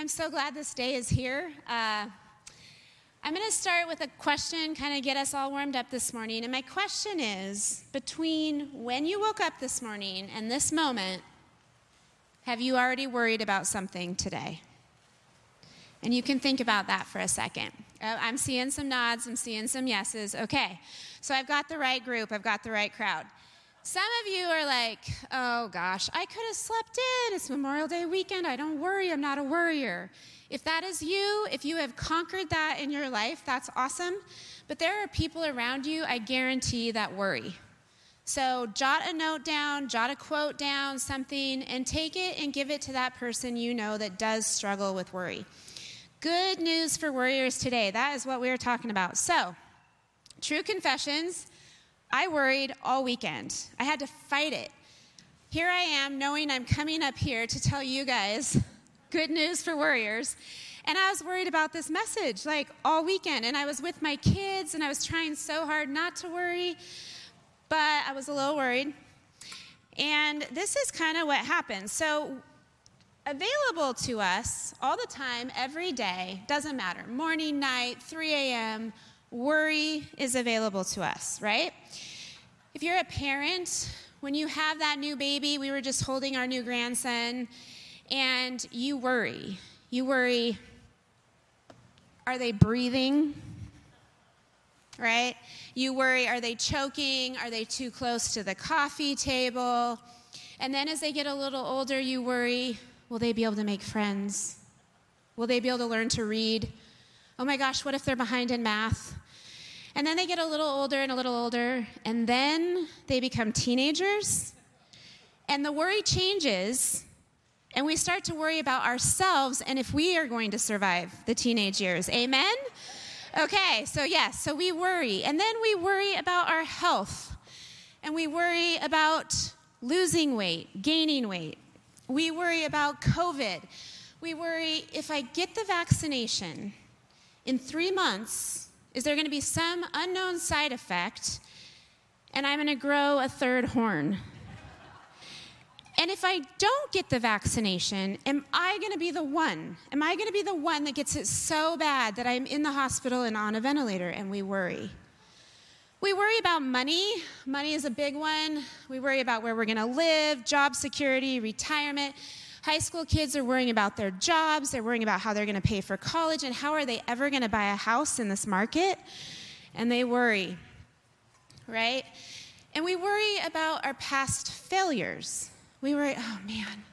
I'm so glad this day is here. Uh, I'm going to start with a question, kind of get us all warmed up this morning. And my question is between when you woke up this morning and this moment, have you already worried about something today? And you can think about that for a second. Uh, I'm seeing some nods, I'm seeing some yeses. Okay, so I've got the right group, I've got the right crowd. Some of you are like, oh gosh, I could have slept in. It's Memorial Day weekend. I don't worry. I'm not a worrier. If that is you, if you have conquered that in your life, that's awesome. But there are people around you, I guarantee, that worry. So jot a note down, jot a quote down, something, and take it and give it to that person you know that does struggle with worry. Good news for worriers today. That is what we are talking about. So, true confessions. I worried all weekend. I had to fight it. Here I am, knowing I'm coming up here to tell you guys good news for worriers. And I was worried about this message like all weekend. And I was with my kids and I was trying so hard not to worry, but I was a little worried. And this is kind of what happened. So, available to us all the time, every day, doesn't matter morning, night, 3 a.m., worry is available to us, right? If you're a parent, when you have that new baby, we were just holding our new grandson, and you worry. You worry, are they breathing? Right? You worry, are they choking? Are they too close to the coffee table? And then as they get a little older, you worry, will they be able to make friends? Will they be able to learn to read? Oh my gosh, what if they're behind in math? And then they get a little older and a little older, and then they become teenagers. And the worry changes, and we start to worry about ourselves and if we are going to survive the teenage years. Amen? Okay, so yes, so we worry. And then we worry about our health, and we worry about losing weight, gaining weight. We worry about COVID. We worry if I get the vaccination in three months, is there going to be some unknown side effect and I'm going to grow a third horn? And if I don't get the vaccination, am I going to be the one? Am I going to be the one that gets it so bad that I'm in the hospital and on a ventilator? And we worry. We worry about money. Money is a big one. We worry about where we're going to live, job security, retirement. High school kids are worrying about their jobs, they're worrying about how they're going to pay for college, and how are they ever going to buy a house in this market? And they worry, right? And we worry about our past failures. We worry, oh man,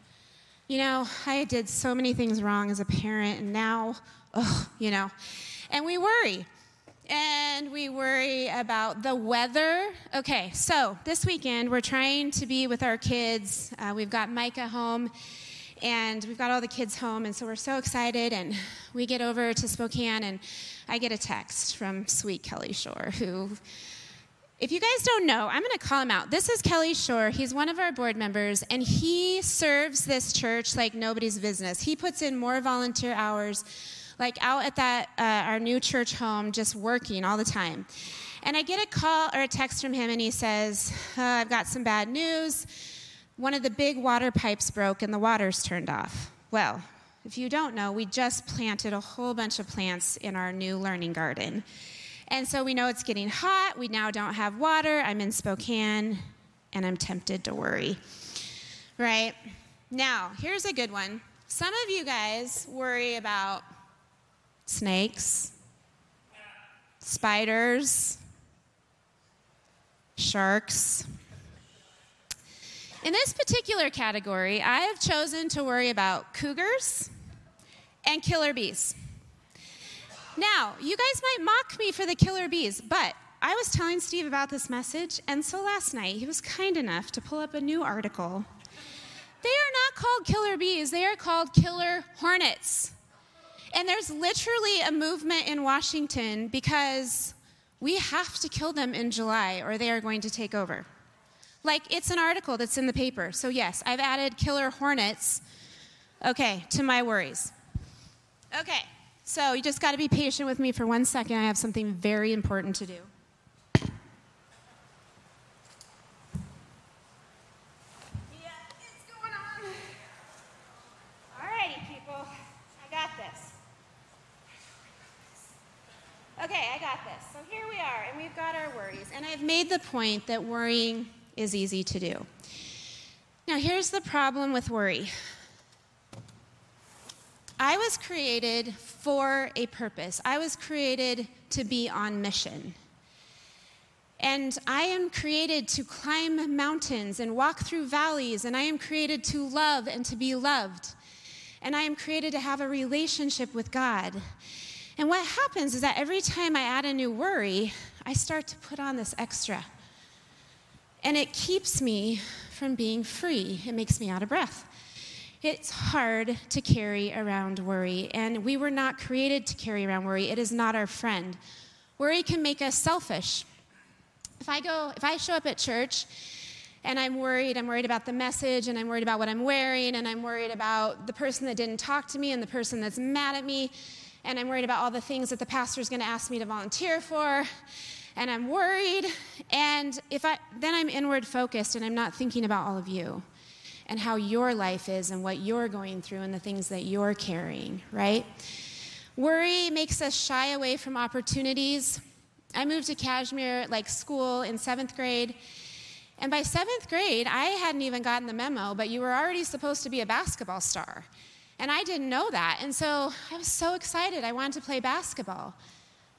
you know, I did so many things wrong as a parent, and now, oh, you know. And we worry. And we worry about the weather. Okay, so this weekend we're trying to be with our kids. Uh, we've got Micah home and we've got all the kids home, and so we're so excited. And we get over to Spokane, and I get a text from sweet Kelly Shore, who, if you guys don't know, I'm going to call him out. This is Kelly Shore. He's one of our board members, and he serves this church like nobody's business. He puts in more volunteer hours, like out at that uh, our new church home, just working all the time. And I get a call or a text from him, and he says, uh, "I've got some bad news." One of the big water pipes broke and the water's turned off. Well, if you don't know, we just planted a whole bunch of plants in our new learning garden. And so we know it's getting hot. We now don't have water. I'm in Spokane and I'm tempted to worry. Right? Now, here's a good one. Some of you guys worry about snakes, spiders, sharks in this particular category, I have chosen to worry about cougars and killer bees. Now, you guys might mock me for the killer bees, but I was telling Steve about this message, and so last night he was kind enough to pull up a new article. They are not called killer bees, they are called killer hornets. And there's literally a movement in Washington because we have to kill them in July or they are going to take over. Like, it's an article that's in the paper. So, yes, I've added killer hornets, okay, to my worries. Okay, so you just got to be patient with me for one second. I have something very important to do. Okay, I got this. So here we are, and we've got our worries. And I've made the point that worrying is easy to do. Now, here's the problem with worry I was created for a purpose, I was created to be on mission. And I am created to climb mountains and walk through valleys, and I am created to love and to be loved. And I am created to have a relationship with God. And what happens is that every time I add a new worry, I start to put on this extra. And it keeps me from being free, it makes me out of breath. It's hard to carry around worry, and we were not created to carry around worry. It is not our friend. Worry can make us selfish. If I go, if I show up at church and I'm worried, I'm worried about the message and I'm worried about what I'm wearing and I'm worried about the person that didn't talk to me and the person that's mad at me and I'm worried about all the things that the pastor's to ask me to volunteer for and I'm worried and if I then I'm inward focused and I'm not thinking about all of you and how your life is and what you're going through and the things that you're carrying, right? Worry makes us shy away from opportunities I moved to Cashmere, like school, in seventh grade. And by seventh grade, I hadn't even gotten the memo, but you were already supposed to be a basketball star. And I didn't know that. And so I was so excited. I wanted to play basketball.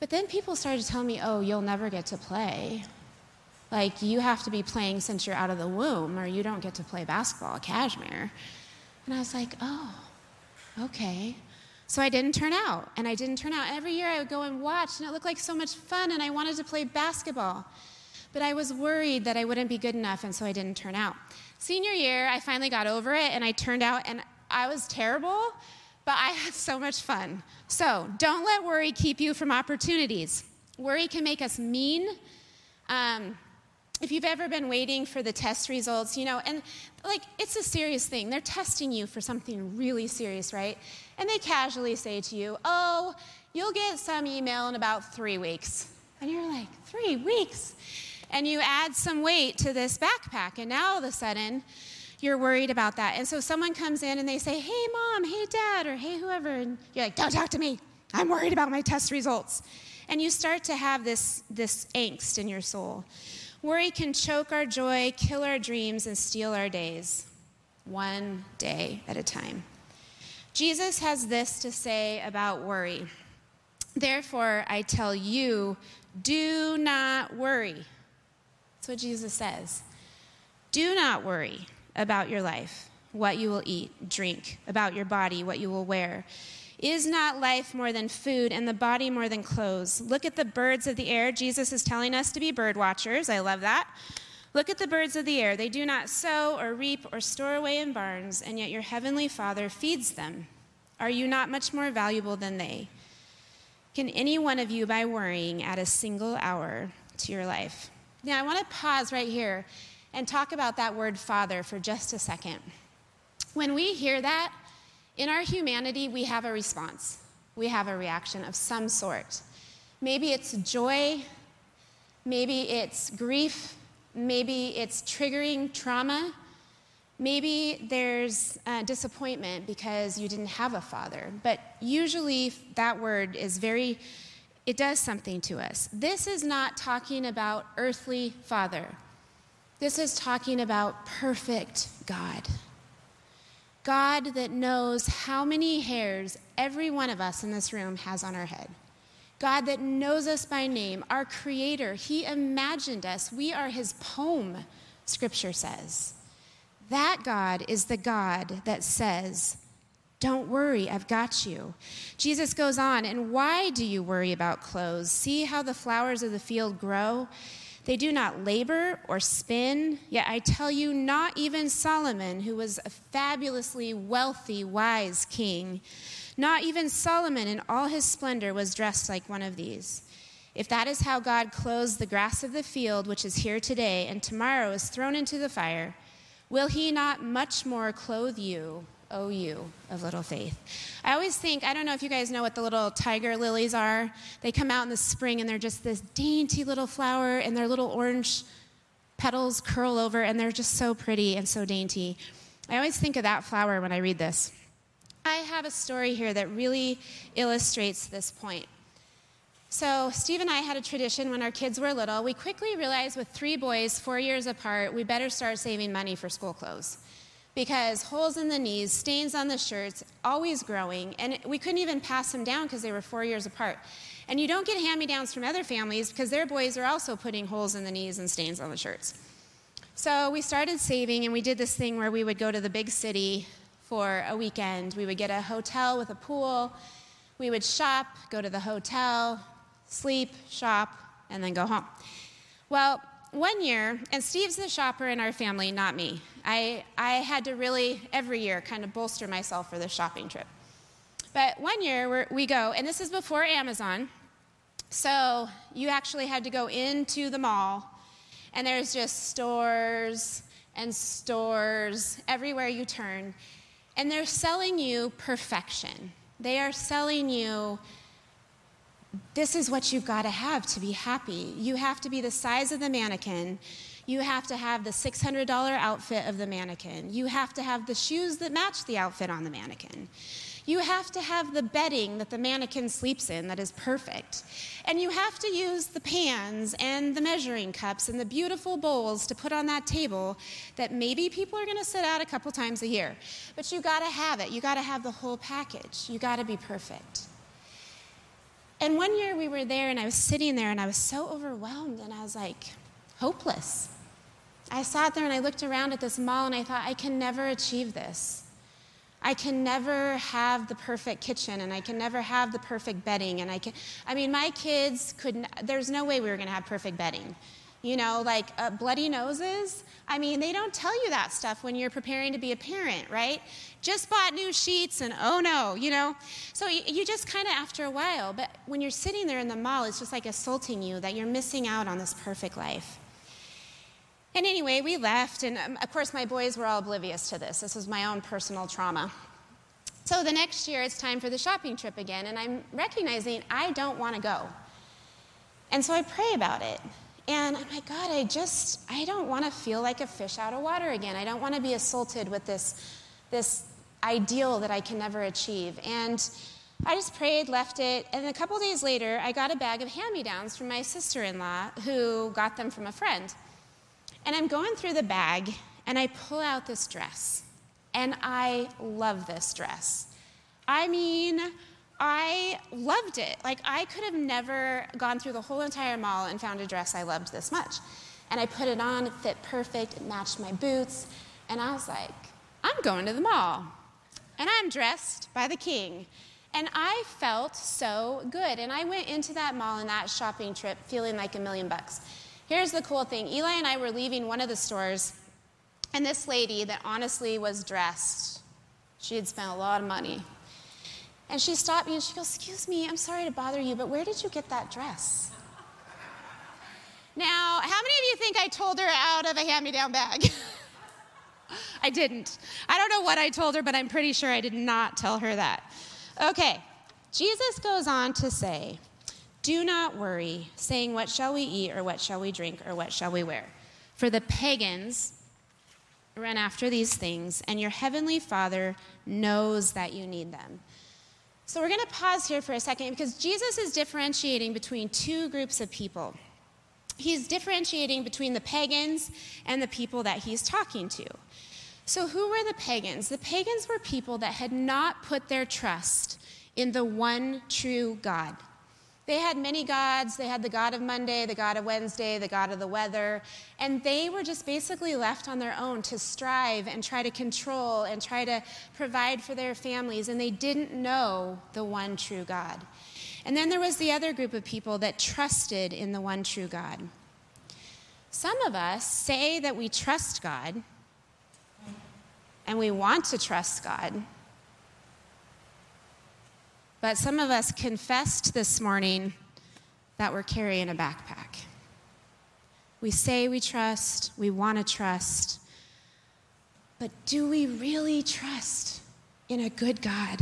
But then people started telling me, oh, you'll never get to play. Like, you have to be playing since you're out of the womb, or you don't get to play basketball Cashmere. And I was like, oh, okay. So I didn't turn out, and I didn't turn out. Every year I would go and watch, and it looked like so much fun, and I wanted to play basketball. But I was worried that I wouldn't be good enough, and so I didn't turn out. Senior year, I finally got over it, and I turned out, and I was terrible, but I had so much fun. So don't let worry keep you from opportunities. Worry can make us mean. Um, if you've ever been waiting for the test results, you know, and like it's a serious thing. They're testing you for something really serious, right? And they casually say to you, oh, you'll get some email in about three weeks. And you're like, three weeks? And you add some weight to this backpack, and now all of a sudden, you're worried about that. And so someone comes in and they say, hey, mom, hey, dad, or hey, whoever, and you're like, don't talk to me. I'm worried about my test results. And you start to have this, this angst in your soul. Worry can choke our joy, kill our dreams, and steal our days, one day at a time. Jesus has this to say about worry. Therefore, I tell you, do not worry. That's what Jesus says. Do not worry about your life, what you will eat, drink, about your body, what you will wear. Is not life more than food and the body more than clothes? Look at the birds of the air. Jesus is telling us to be bird watchers. I love that. Look at the birds of the air. They do not sow or reap or store away in barns, and yet your heavenly Father feeds them. Are you not much more valuable than they? Can any one of you, by worrying, add a single hour to your life? Now, I want to pause right here and talk about that word Father for just a second. When we hear that, in our humanity, we have a response, we have a reaction of some sort. Maybe it's joy, maybe it's grief, maybe it's triggering trauma, maybe there's uh, disappointment because you didn't have a father. But usually, that word is very, it does something to us. This is not talking about earthly father, this is talking about perfect God. God that knows how many hairs every one of us in this room has on our head. God that knows us by name, our creator. He imagined us. We are his poem, scripture says. That God is the God that says, Don't worry, I've got you. Jesus goes on, and why do you worry about clothes? See how the flowers of the field grow? They do not labor or spin, yet I tell you, not even Solomon, who was a fabulously wealthy, wise king, not even Solomon in all his splendor was dressed like one of these. If that is how God clothes the grass of the field, which is here today and tomorrow is thrown into the fire, will he not much more clothe you? O you of little faith. I always think, I don't know if you guys know what the little tiger lilies are. They come out in the spring and they're just this dainty little flower and their little orange petals curl over and they're just so pretty and so dainty. I always think of that flower when I read this. I have a story here that really illustrates this point. So, Steve and I had a tradition when our kids were little. We quickly realized with three boys, four years apart, we better start saving money for school clothes. Because holes in the knees, stains on the shirts, always growing, and we couldn't even pass them down because they were four years apart. And you don't get hand me downs from other families because their boys are also putting holes in the knees and stains on the shirts. So we started saving, and we did this thing where we would go to the big city for a weekend. We would get a hotel with a pool. We would shop, go to the hotel, sleep, shop, and then go home. Well, one year, and Steve's the shopper in our family, not me. I, I had to really, every year, kind of bolster myself for the shopping trip. But one year we go, and this is before Amazon, so you actually had to go into the mall, and there's just stores and stores everywhere you turn, and they're selling you perfection. They are selling you this is what you've got to have to be happy. You have to be the size of the mannequin. You have to have the $600 outfit of the mannequin. You have to have the shoes that match the outfit on the mannequin. You have to have the bedding that the mannequin sleeps in that is perfect. And you have to use the pans and the measuring cups and the beautiful bowls to put on that table that maybe people are going to sit at a couple times a year. But you got to have it. You got to have the whole package. You got to be perfect. And one year we were there and I was sitting there and I was so overwhelmed and I was like, hopeless. I sat there and I looked around at this mall and I thought, I can never achieve this. I can never have the perfect kitchen and I can never have the perfect bedding. And I can, I mean, my kids couldn't, there's no way we were going to have perfect bedding. You know, like uh, bloody noses. I mean, they don't tell you that stuff when you're preparing to be a parent, right? Just bought new sheets and oh no, you know? So you, you just kind of after a while, but when you're sitting there in the mall, it's just like assaulting you that you're missing out on this perfect life. And anyway, we left, and um, of course, my boys were all oblivious to this. This was my own personal trauma. So the next year, it's time for the shopping trip again, and I'm recognizing I don't want to go. And so I pray about it. And I'm like, God, I just, I don't want to feel like a fish out of water again. I don't want to be assaulted with this, this ideal that I can never achieve. And I just prayed, left it, and a couple days later, I got a bag of hand me downs from my sister in law who got them from a friend. And I'm going through the bag and I pull out this dress. And I love this dress. I mean, I loved it. Like, I could have never gone through the whole entire mall and found a dress I loved this much. And I put it on, it fit perfect, it matched my boots. And I was like, I'm going to the mall. And I'm dressed by the king. And I felt so good. And I went into that mall and that shopping trip feeling like a million bucks. Here's the cool thing Eli and I were leaving one of the stores, and this lady that honestly was dressed, she had spent a lot of money. And she stopped me and she goes, Excuse me, I'm sorry to bother you, but where did you get that dress? Now, how many of you think I told her out of a hand me down bag? I didn't. I don't know what I told her, but I'm pretty sure I did not tell her that. Okay, Jesus goes on to say, do not worry, saying, What shall we eat, or what shall we drink, or what shall we wear? For the pagans run after these things, and your heavenly Father knows that you need them. So we're going to pause here for a second because Jesus is differentiating between two groups of people. He's differentiating between the pagans and the people that he's talking to. So, who were the pagans? The pagans were people that had not put their trust in the one true God. They had many gods. They had the God of Monday, the God of Wednesday, the God of the weather. And they were just basically left on their own to strive and try to control and try to provide for their families. And they didn't know the one true God. And then there was the other group of people that trusted in the one true God. Some of us say that we trust God and we want to trust God. But some of us confessed this morning that we're carrying a backpack. We say we trust, we want to trust, but do we really trust in a good God?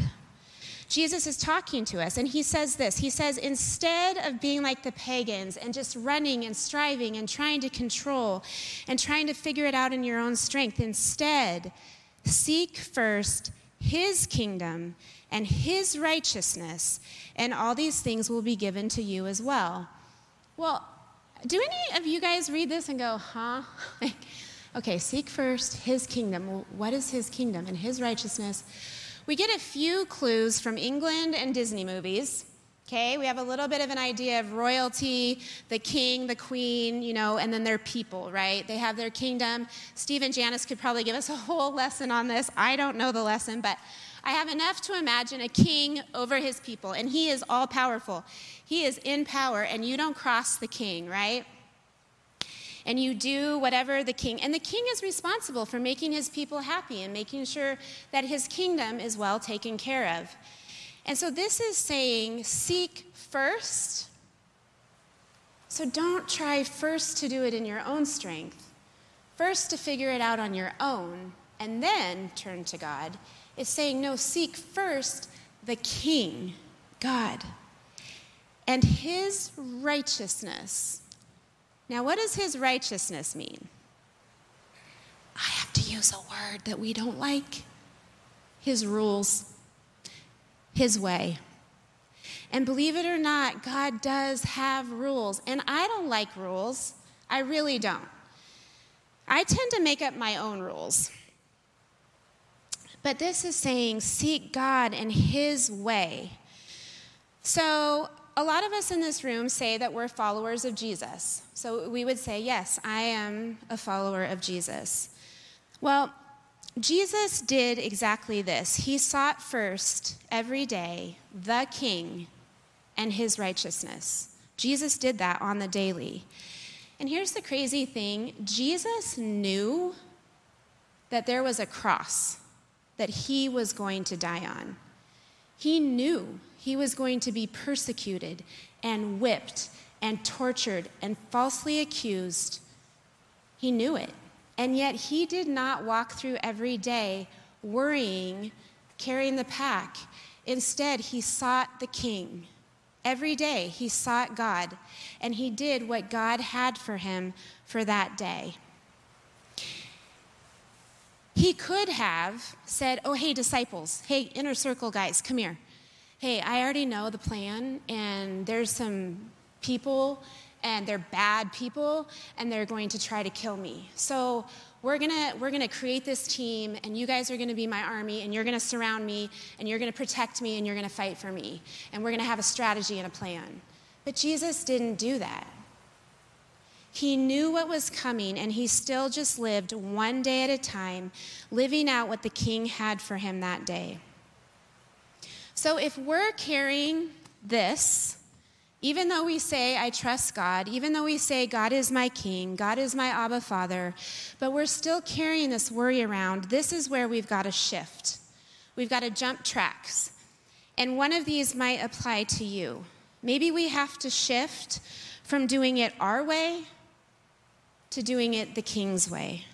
Jesus is talking to us, and he says this He says, instead of being like the pagans and just running and striving and trying to control and trying to figure it out in your own strength, instead, seek first his kingdom and his righteousness, and all these things will be given to you as well. Well, do any of you guys read this and go, huh? okay, seek first his kingdom. Well, what is his kingdom and his righteousness? We get a few clues from England and Disney movies. Okay, we have a little bit of an idea of royalty, the king, the queen, you know, and then their people, right? They have their kingdom. Steve and Janice could probably give us a whole lesson on this. I don't know the lesson, but I have enough to imagine a king over his people, and he is all powerful. He is in power, and you don't cross the king, right? And you do whatever the king, and the king is responsible for making his people happy and making sure that his kingdom is well taken care of. And so this is saying seek first. So don't try first to do it in your own strength, first to figure it out on your own, and then turn to God. It's saying, no, seek first the King, God, and his righteousness. Now, what does his righteousness mean? I have to use a word that we don't like his rules his way. And believe it or not, God does have rules. And I don't like rules. I really don't. I tend to make up my own rules. But this is saying, seek God and His way. So, a lot of us in this room say that we're followers of Jesus. So, we would say, yes, I am a follower of Jesus. Well, Jesus did exactly this. He sought first every day the king and his righteousness. Jesus did that on the daily. And here's the crazy thing Jesus knew that there was a cross that he was going to die on. He knew he was going to be persecuted and whipped and tortured and falsely accused. He knew it. And yet he did not walk through every day worrying, carrying the pack. Instead, he sought the king. Every day he sought God, and he did what God had for him for that day. He could have said, Oh, hey, disciples, hey, inner circle guys, come here. Hey, I already know the plan, and there's some people and they're bad people and they're going to try to kill me. So we're gonna we're gonna create this team and you guys are gonna be my army and you're gonna surround me and you're gonna protect me and you're gonna fight for me and we're gonna have a strategy and a plan. But Jesus didn't do that. He knew what was coming and he still just lived one day at a time, living out what the king had for him that day. So if we're carrying this, even though we say, I trust God, even though we say, God is my king, God is my Abba Father, but we're still carrying this worry around, this is where we've got to shift. We've got to jump tracks. And one of these might apply to you. Maybe we have to shift from doing it our way to doing it the king's way.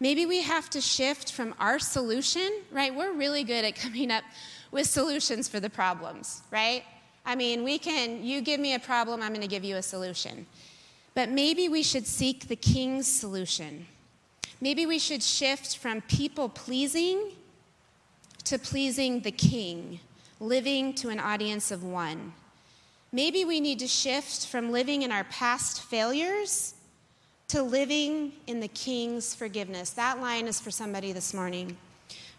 Maybe we have to shift from our solution, right? We're really good at coming up with solutions for the problems, right? I mean, we can, you give me a problem, I'm going to give you a solution. But maybe we should seek the king's solution. Maybe we should shift from people pleasing to pleasing the king, living to an audience of one. Maybe we need to shift from living in our past failures to living in the king's forgiveness. That line is for somebody this morning.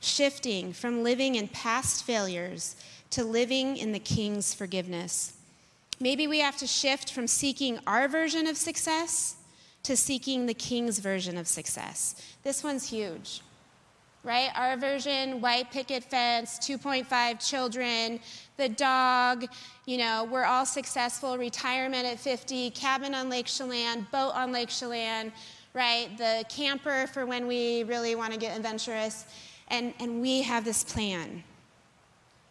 Shifting from living in past failures to living in the King's forgiveness. Maybe we have to shift from seeking our version of success to seeking the King's version of success. This one's huge, right? Our version, white picket fence, 2.5 children, the dog, you know, we're all successful, retirement at 50, cabin on Lake Chelan, boat on Lake Chelan, right? The camper for when we really want to get adventurous. And, and we have this plan,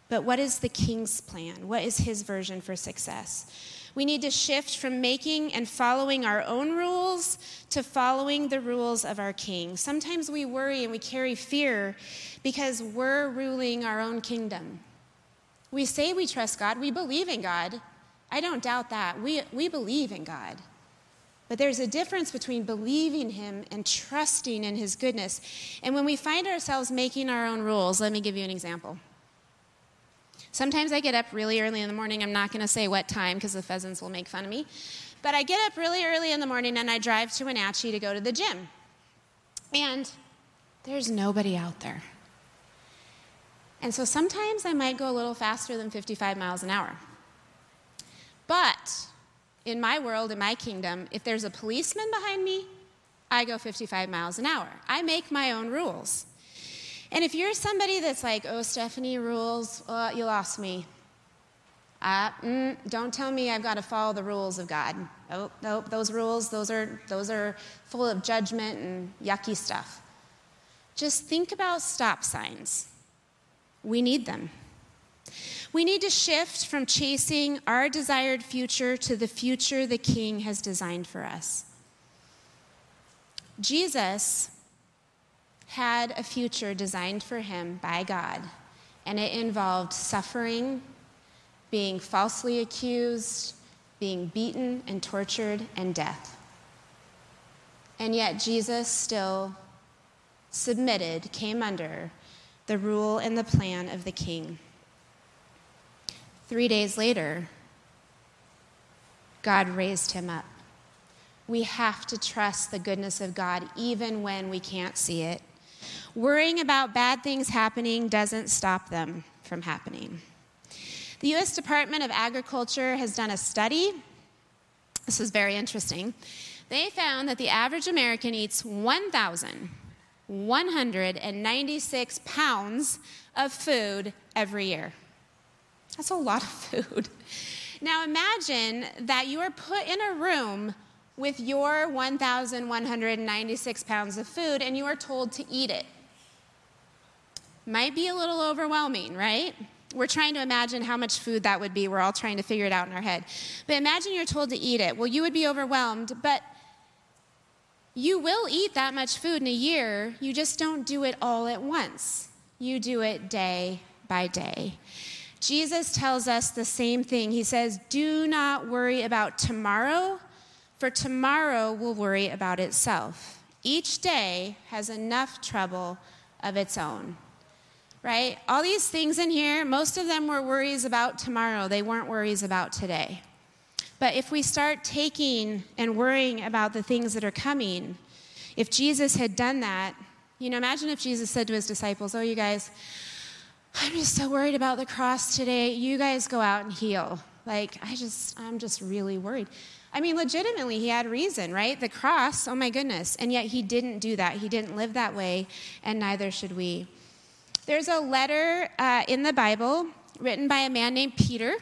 but what is the king's plan? What is his version for success? We need to shift from making and following our own rules to following the rules of our king. Sometimes we worry and we carry fear because we're ruling our own kingdom. We say we trust God, we believe in God. I don't doubt that. We, we believe in God. But there's a difference between believing Him and trusting in His goodness. And when we find ourselves making our own rules, let me give you an example. Sometimes I get up really early in the morning. I'm not going to say what time because the pheasants will make fun of me. But I get up really early in the morning and I drive to Wenatchee to go to the gym. And there's nobody out there. And so sometimes I might go a little faster than 55 miles an hour. But in my world, in my kingdom, if there's a policeman behind me, I go 55 miles an hour. I make my own rules. And if you're somebody that's like, oh, Stephanie, rules, you lost me. Uh, mm, don't tell me I've got to follow the rules of God. Oh, those rules, those are, those are full of judgment and yucky stuff. Just think about stop signs. We need them. We need to shift from chasing our desired future to the future the King has designed for us. Jesus had a future designed for him by God, and it involved suffering, being falsely accused, being beaten and tortured, and death. And yet, Jesus still submitted, came under the rule and the plan of the king. Three days later, God raised him up. We have to trust the goodness of God even when we can't see it. Worrying about bad things happening doesn't stop them from happening. The U.S. Department of Agriculture has done a study. This is very interesting. They found that the average American eats 1,196 pounds of food every year. That's a lot of food. Now imagine that you are put in a room with your 1,196 pounds of food and you are told to eat it. Might be a little overwhelming, right? We're trying to imagine how much food that would be. We're all trying to figure it out in our head. But imagine you're told to eat it. Well, you would be overwhelmed, but you will eat that much food in a year. You just don't do it all at once. You do it day by day. Jesus tells us the same thing. He says, Do not worry about tomorrow, for tomorrow will worry about itself. Each day has enough trouble of its own. Right? All these things in here, most of them were worries about tomorrow. They weren't worries about today. But if we start taking and worrying about the things that are coming, if Jesus had done that, you know, imagine if Jesus said to his disciples, Oh, you guys, I'm just so worried about the cross today. You guys go out and heal. Like, I just, I'm just really worried. I mean, legitimately, he had reason, right? The cross, oh my goodness. And yet he didn't do that. He didn't live that way, and neither should we. There's a letter uh, in the Bible written by a man named Peter,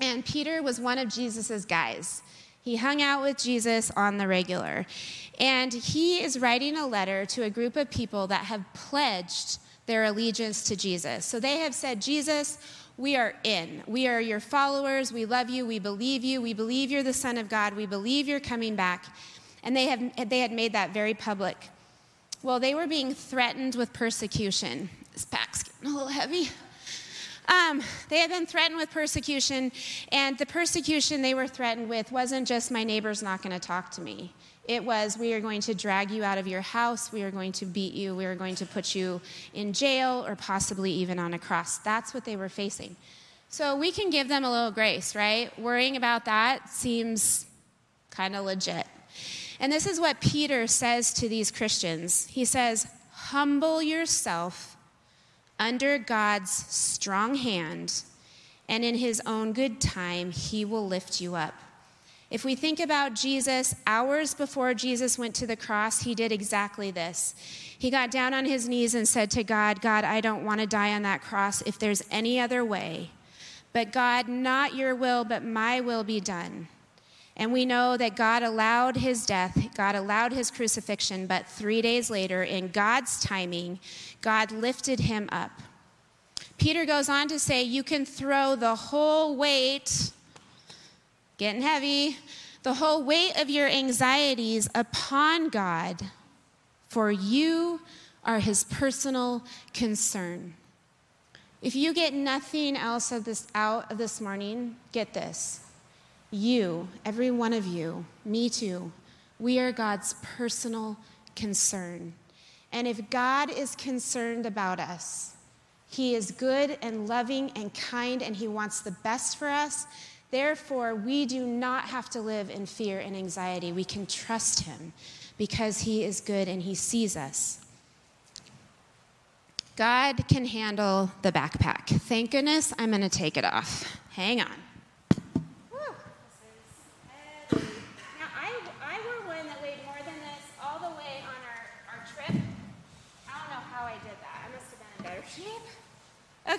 and Peter was one of Jesus's guys. He hung out with Jesus on the regular. And he is writing a letter to a group of people that have pledged their allegiance to Jesus. So they have said, Jesus, we are in. We are your followers. We love you. We believe you. We believe you're the Son of God. We believe you're coming back. And they, have, they had made that very public. Well, they were being threatened with persecution. This pack's getting a little heavy. Um, they had been threatened with persecution, and the persecution they were threatened with wasn't just my neighbor's not going to talk to me. It was, we are going to drag you out of your house, we are going to beat you, we are going to put you in jail, or possibly even on a cross. That's what they were facing. So we can give them a little grace, right? Worrying about that seems kind of legit. And this is what Peter says to these Christians. He says, Humble yourself under God's strong hand, and in his own good time, he will lift you up. If we think about Jesus, hours before Jesus went to the cross, he did exactly this. He got down on his knees and said to God, God, I don't want to die on that cross if there's any other way. But God, not your will, but my will be done. And we know that God allowed his death, God allowed his crucifixion, but three days later, in God's timing, God lifted him up. Peter goes on to say, You can throw the whole weight getting heavy, the whole weight of your anxieties upon God, for you are his personal concern. If you get nothing else of this out of this morning, get this. You, every one of you, me too, we are God's personal concern. And if God is concerned about us, He is good and loving and kind, and He wants the best for us. Therefore, we do not have to live in fear and anxiety. We can trust Him because He is good and He sees us. God can handle the backpack. Thank goodness I'm going to take it off. Hang on.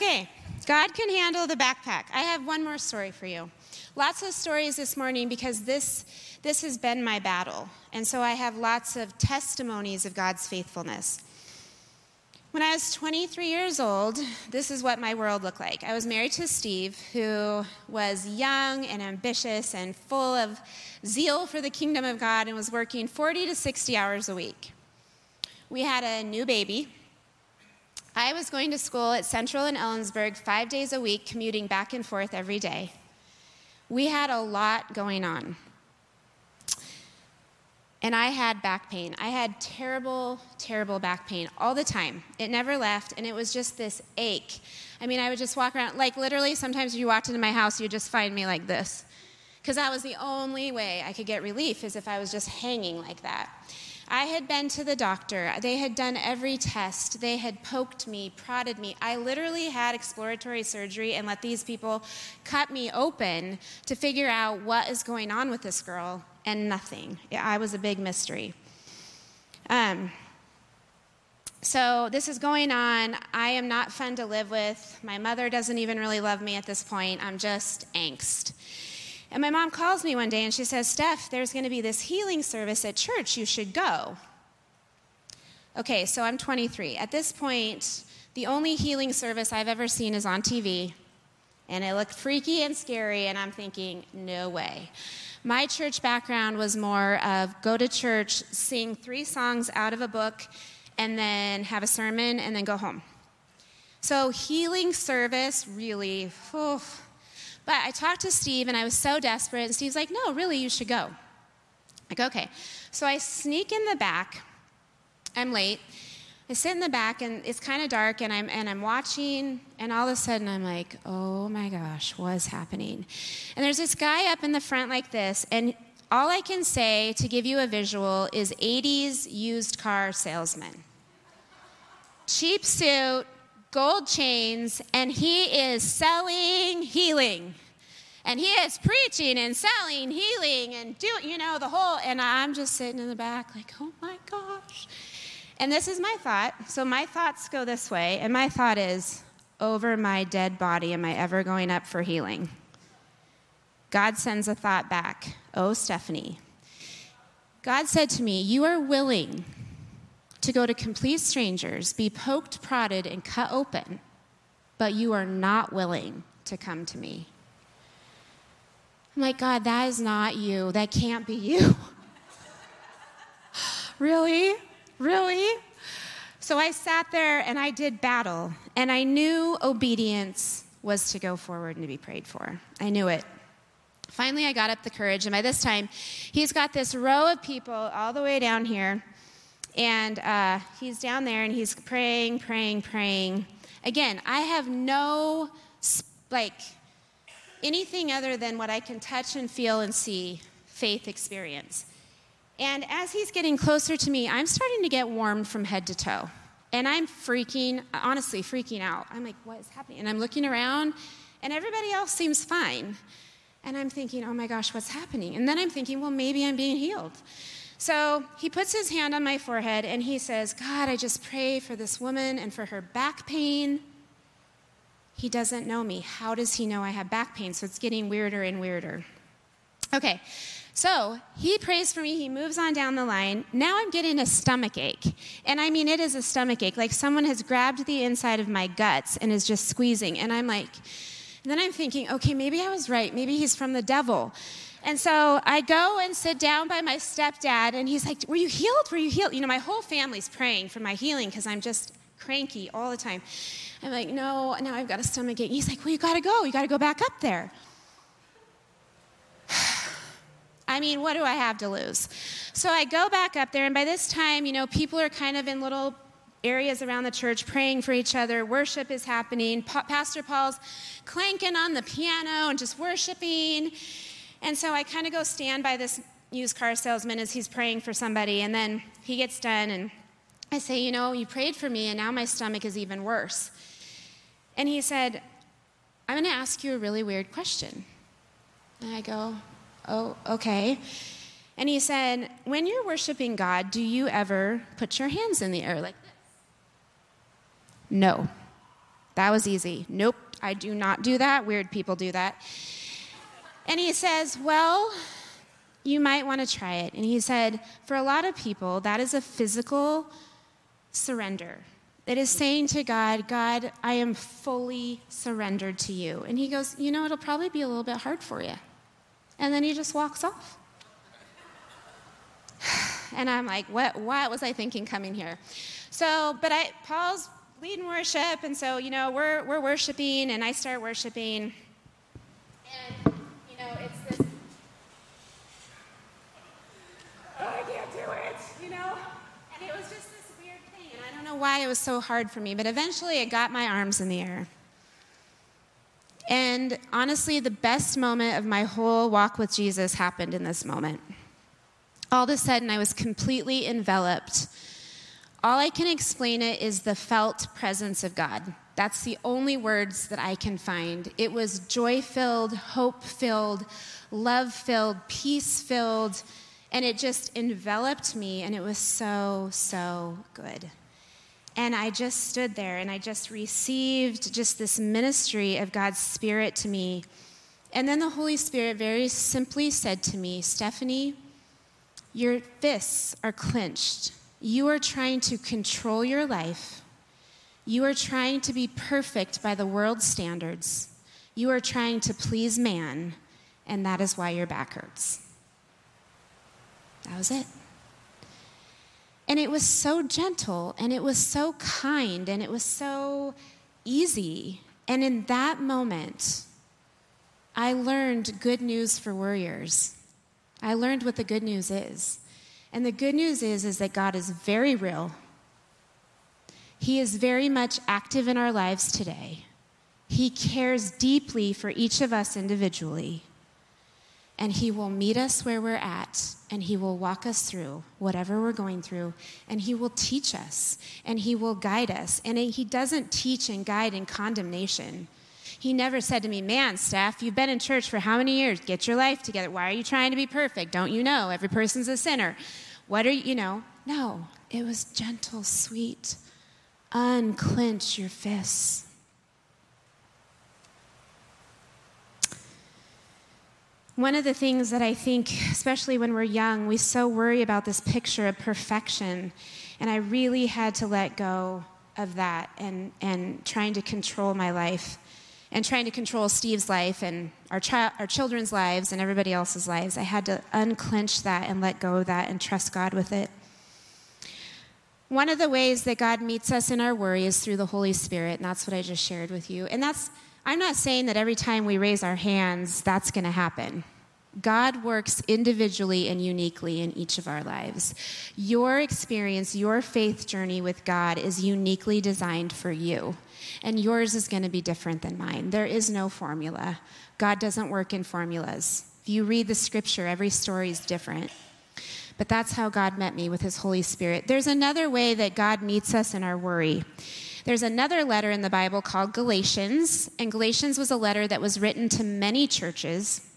Okay, God can handle the backpack. I have one more story for you. Lots of stories this morning because this, this has been my battle. And so I have lots of testimonies of God's faithfulness. When I was 23 years old, this is what my world looked like. I was married to Steve, who was young and ambitious and full of zeal for the kingdom of God and was working 40 to 60 hours a week. We had a new baby. I was going to school at Central in Ellensburg five days a week, commuting back and forth every day. We had a lot going on and I had back pain. I had terrible, terrible back pain all the time. It never left, and it was just this ache. I mean, I would just walk around, like literally, sometimes if you walked into my house, you'd just find me like this. Because that was the only way I could get relief, is if I was just hanging like that. I had been to the doctor. They had done every test. They had poked me, prodded me. I literally had exploratory surgery and let these people cut me open to figure out what is going on with this girl and nothing. I was a big mystery. Um, so this is going on. I am not fun to live with. My mother doesn't even really love me at this point. I'm just angst. And my mom calls me one day and she says, Steph, there's going to be this healing service at church. You should go. Okay, so I'm 23. At this point, the only healing service I've ever seen is on TV. And it looked freaky and scary, and I'm thinking, no way. My church background was more of go to church, sing three songs out of a book, and then have a sermon, and then go home. So, healing service really, oh. But I talked to Steve, and I was so desperate, and Steve's like, no, really, you should go. Go, okay. So, I sneak in the back. I'm late. I sit in the back and it's kind of dark and I'm, and I'm watching and all of a sudden I'm like, oh my gosh, what's happening? And there's this guy up in the front like this and all I can say to give you a visual is 80s used car salesman. Cheap suit, gold chains, and he is selling healing. And he is preaching and selling healing and do you know the whole and I'm just sitting in the back like, "Oh my gosh." And this is my thought. So my thoughts go this way, and my thought is over my dead body, am I ever going up for healing? God sends a thought back Oh, Stephanie. God said to me, You are willing to go to complete strangers, be poked, prodded, and cut open, but you are not willing to come to me. I'm like, God, that is not you. That can't be you. really? Really? So I sat there and I did battle, and I knew obedience was to go forward and to be prayed for. I knew it. Finally, I got up the courage, and by this time, he's got this row of people all the way down here, and uh, he's down there and he's praying, praying, praying. Again, I have no, like, anything other than what I can touch and feel and see faith experience. And as he's getting closer to me, I'm starting to get warmed from head to toe. And I'm freaking, honestly, freaking out. I'm like, what is happening? And I'm looking around, and everybody else seems fine. And I'm thinking, oh my gosh, what's happening? And then I'm thinking, well, maybe I'm being healed. So he puts his hand on my forehead and he says, God, I just pray for this woman and for her back pain. He doesn't know me. How does he know I have back pain? So it's getting weirder and weirder. Okay, so he prays for me. He moves on down the line. Now I'm getting a stomach ache. And I mean, it is a stomach ache. Like someone has grabbed the inside of my guts and is just squeezing. And I'm like, and then I'm thinking, okay, maybe I was right. Maybe he's from the devil. And so I go and sit down by my stepdad, and he's like, Were you healed? Were you healed? You know, my whole family's praying for my healing because I'm just cranky all the time. I'm like, No, now I've got a stomach ache. He's like, Well, you got to go. You got to go back up there. I mean, what do I have to lose? So I go back up there, and by this time, you know, people are kind of in little areas around the church praying for each other. Worship is happening. Pa- Pastor Paul's clanking on the piano and just worshiping. And so I kind of go stand by this used car salesman as he's praying for somebody. And then he gets done, and I say, You know, you prayed for me, and now my stomach is even worse. And he said, I'm going to ask you a really weird question. And I go, Oh, okay. And he said, When you're worshiping God, do you ever put your hands in the air like this? No. That was easy. Nope, I do not do that. Weird people do that. And he says, Well, you might want to try it. And he said, For a lot of people, that is a physical surrender. It is saying to God, God, I am fully surrendered to you. And he goes, You know, it'll probably be a little bit hard for you. And then he just walks off. And I'm like, what, what was I thinking coming here? So, but I, Paul's leading worship, and so, you know, we're, we're worshiping, and I start worshiping. And, it's this, oh, I can't do it, you know? And it was just this weird thing, and I don't know why it was so hard for me, but eventually it got my arms in the air. And honestly, the best moment of my whole walk with Jesus happened in this moment. All of a sudden, I was completely enveloped all I can explain it is the felt presence of God. That's the only words that I can find. It was joy filled, hope filled, love filled, peace filled, and it just enveloped me, and it was so, so good. And I just stood there and I just received just this ministry of God's Spirit to me. And then the Holy Spirit very simply said to me, Stephanie, your fists are clenched you are trying to control your life. You are trying to be perfect by the world's standards. You are trying to please man, and that is why your back hurts. That was it. And it was so gentle, and it was so kind, and it was so easy. And in that moment, I learned good news for worriers. I learned what the good news is. And the good news is, is that God is very real. He is very much active in our lives today. He cares deeply for each of us individually. And He will meet us where we're at, and He will walk us through whatever we're going through, and He will teach us, and He will guide us. And He doesn't teach and guide in condemnation. He never said to me, Man, Steph, you've been in church for how many years? Get your life together. Why are you trying to be perfect? Don't you know? Every person's a sinner. What are you, you know? No, it was gentle, sweet. Unclench your fists. One of the things that I think, especially when we're young, we so worry about this picture of perfection. And I really had to let go of that and, and trying to control my life and trying to control Steve's life and our, chi- our children's lives and everybody else's lives. I had to unclench that and let go of that and trust God with it. One of the ways that God meets us in our worry is through the Holy Spirit, and that's what I just shared with you. And that's, I'm not saying that every time we raise our hands, that's going to happen. God works individually and uniquely in each of our lives. Your experience, your faith journey with God is uniquely designed for you, and yours is going to be different than mine. There is no formula. God doesn't work in formulas. If you read the scripture, every story is different. But that's how God met me with his Holy Spirit. There's another way that God meets us in our worry. There's another letter in the Bible called Galatians, and Galatians was a letter that was written to many churches.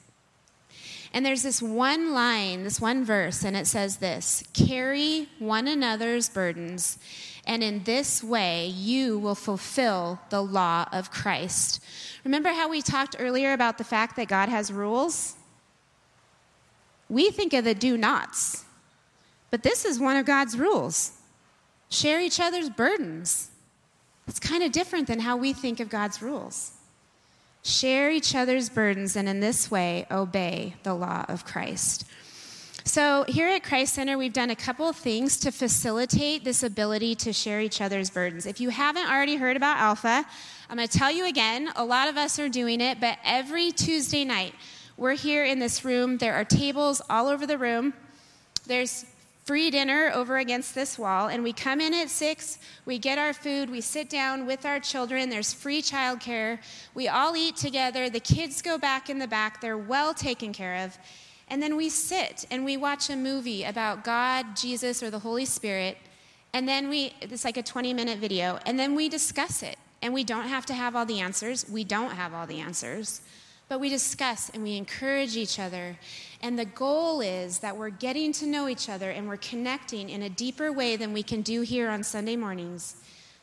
And there's this one line, this one verse, and it says this Carry one another's burdens, and in this way you will fulfill the law of Christ. Remember how we talked earlier about the fact that God has rules? We think of the do nots, but this is one of God's rules share each other's burdens. It's kind of different than how we think of God's rules. Share each other's burdens, and in this way, obey the law of Christ. So, here at Christ Center, we've done a couple of things to facilitate this ability to share each other's burdens. If you haven't already heard about Alpha, I'm going to tell you again. A lot of us are doing it, but every Tuesday night, We're here in this room. There are tables all over the room. There's free dinner over against this wall, and we come in at six, we get our food, we sit down with our children, there's free childcare, we all eat together, the kids go back in the back, they're well taken care of, and then we sit and we watch a movie about God, Jesus, or the Holy Spirit, and then we, it's like a 20 minute video, and then we discuss it. And we don't have to have all the answers. We don't have all the answers. But we discuss and we encourage each other. And the goal is that we're getting to know each other and we're connecting in a deeper way than we can do here on Sunday mornings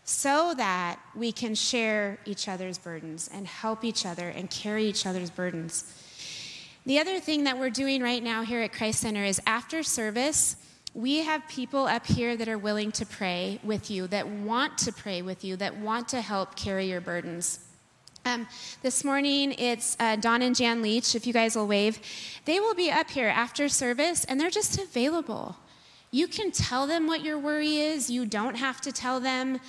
so that we can share each other's burdens and help each other and carry each other's burdens. The other thing that we're doing right now here at Christ Center is after service, we have people up here that are willing to pray with you, that want to pray with you, that want to help carry your burdens. Um, this morning, it's uh, Don and Jan Leach, if you guys will wave. They will be up here after service, and they're just available. You can tell them what your worry is. You don't have to tell them,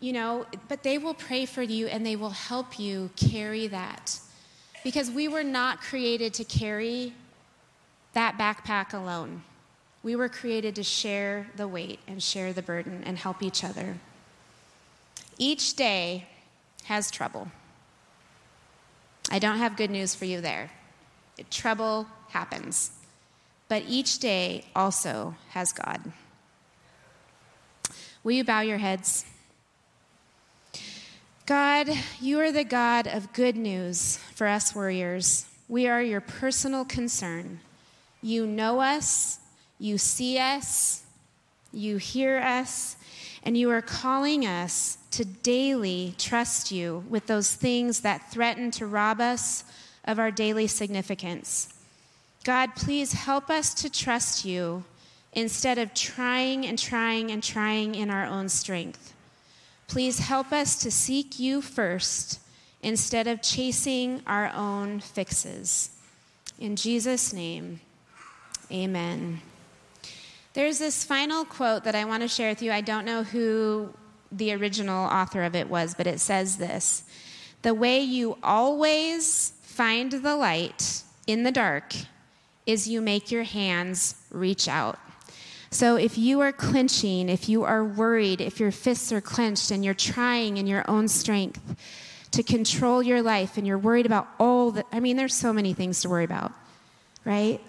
you know, but they will pray for you and they will help you carry that. Because we were not created to carry that backpack alone. We were created to share the weight and share the burden and help each other. Each day has trouble. I don't have good news for you there. Trouble happens. But each day also has God. Will you bow your heads? God, you are the God of good news for us worriers. We are your personal concern. You know us, you see us, you hear us, and you are calling us to daily trust you with those things that threaten to rob us of our daily significance. God, please help us to trust you instead of trying and trying and trying in our own strength. Please help us to seek you first instead of chasing our own fixes. In Jesus' name, amen. There's this final quote that I want to share with you. I don't know who the original author of it was, but it says this The way you always find the light in the dark is you make your hands reach out. So if you are clenching, if you are worried, if your fists are clenched and you're trying in your own strength to control your life and you're worried about all the, I mean, there's so many things to worry about, right?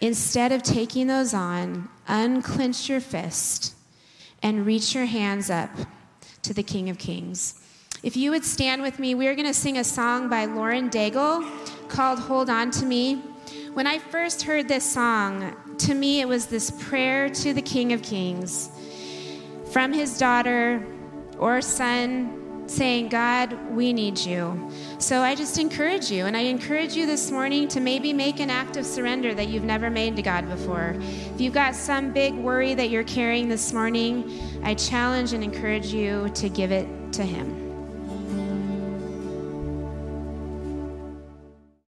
Instead of taking those on, unclench your fist and reach your hands up to the King of Kings. If you would stand with me, we are going to sing a song by Lauren Daigle called Hold On to Me. When I first heard this song, to me it was this prayer to the King of Kings from his daughter or son saying, God, we need you. So I just encourage you, and I encourage you this morning to maybe make an act of surrender that you've never made to God before. If you've got some big worry that you're carrying this morning, I challenge and encourage you to give it to Him.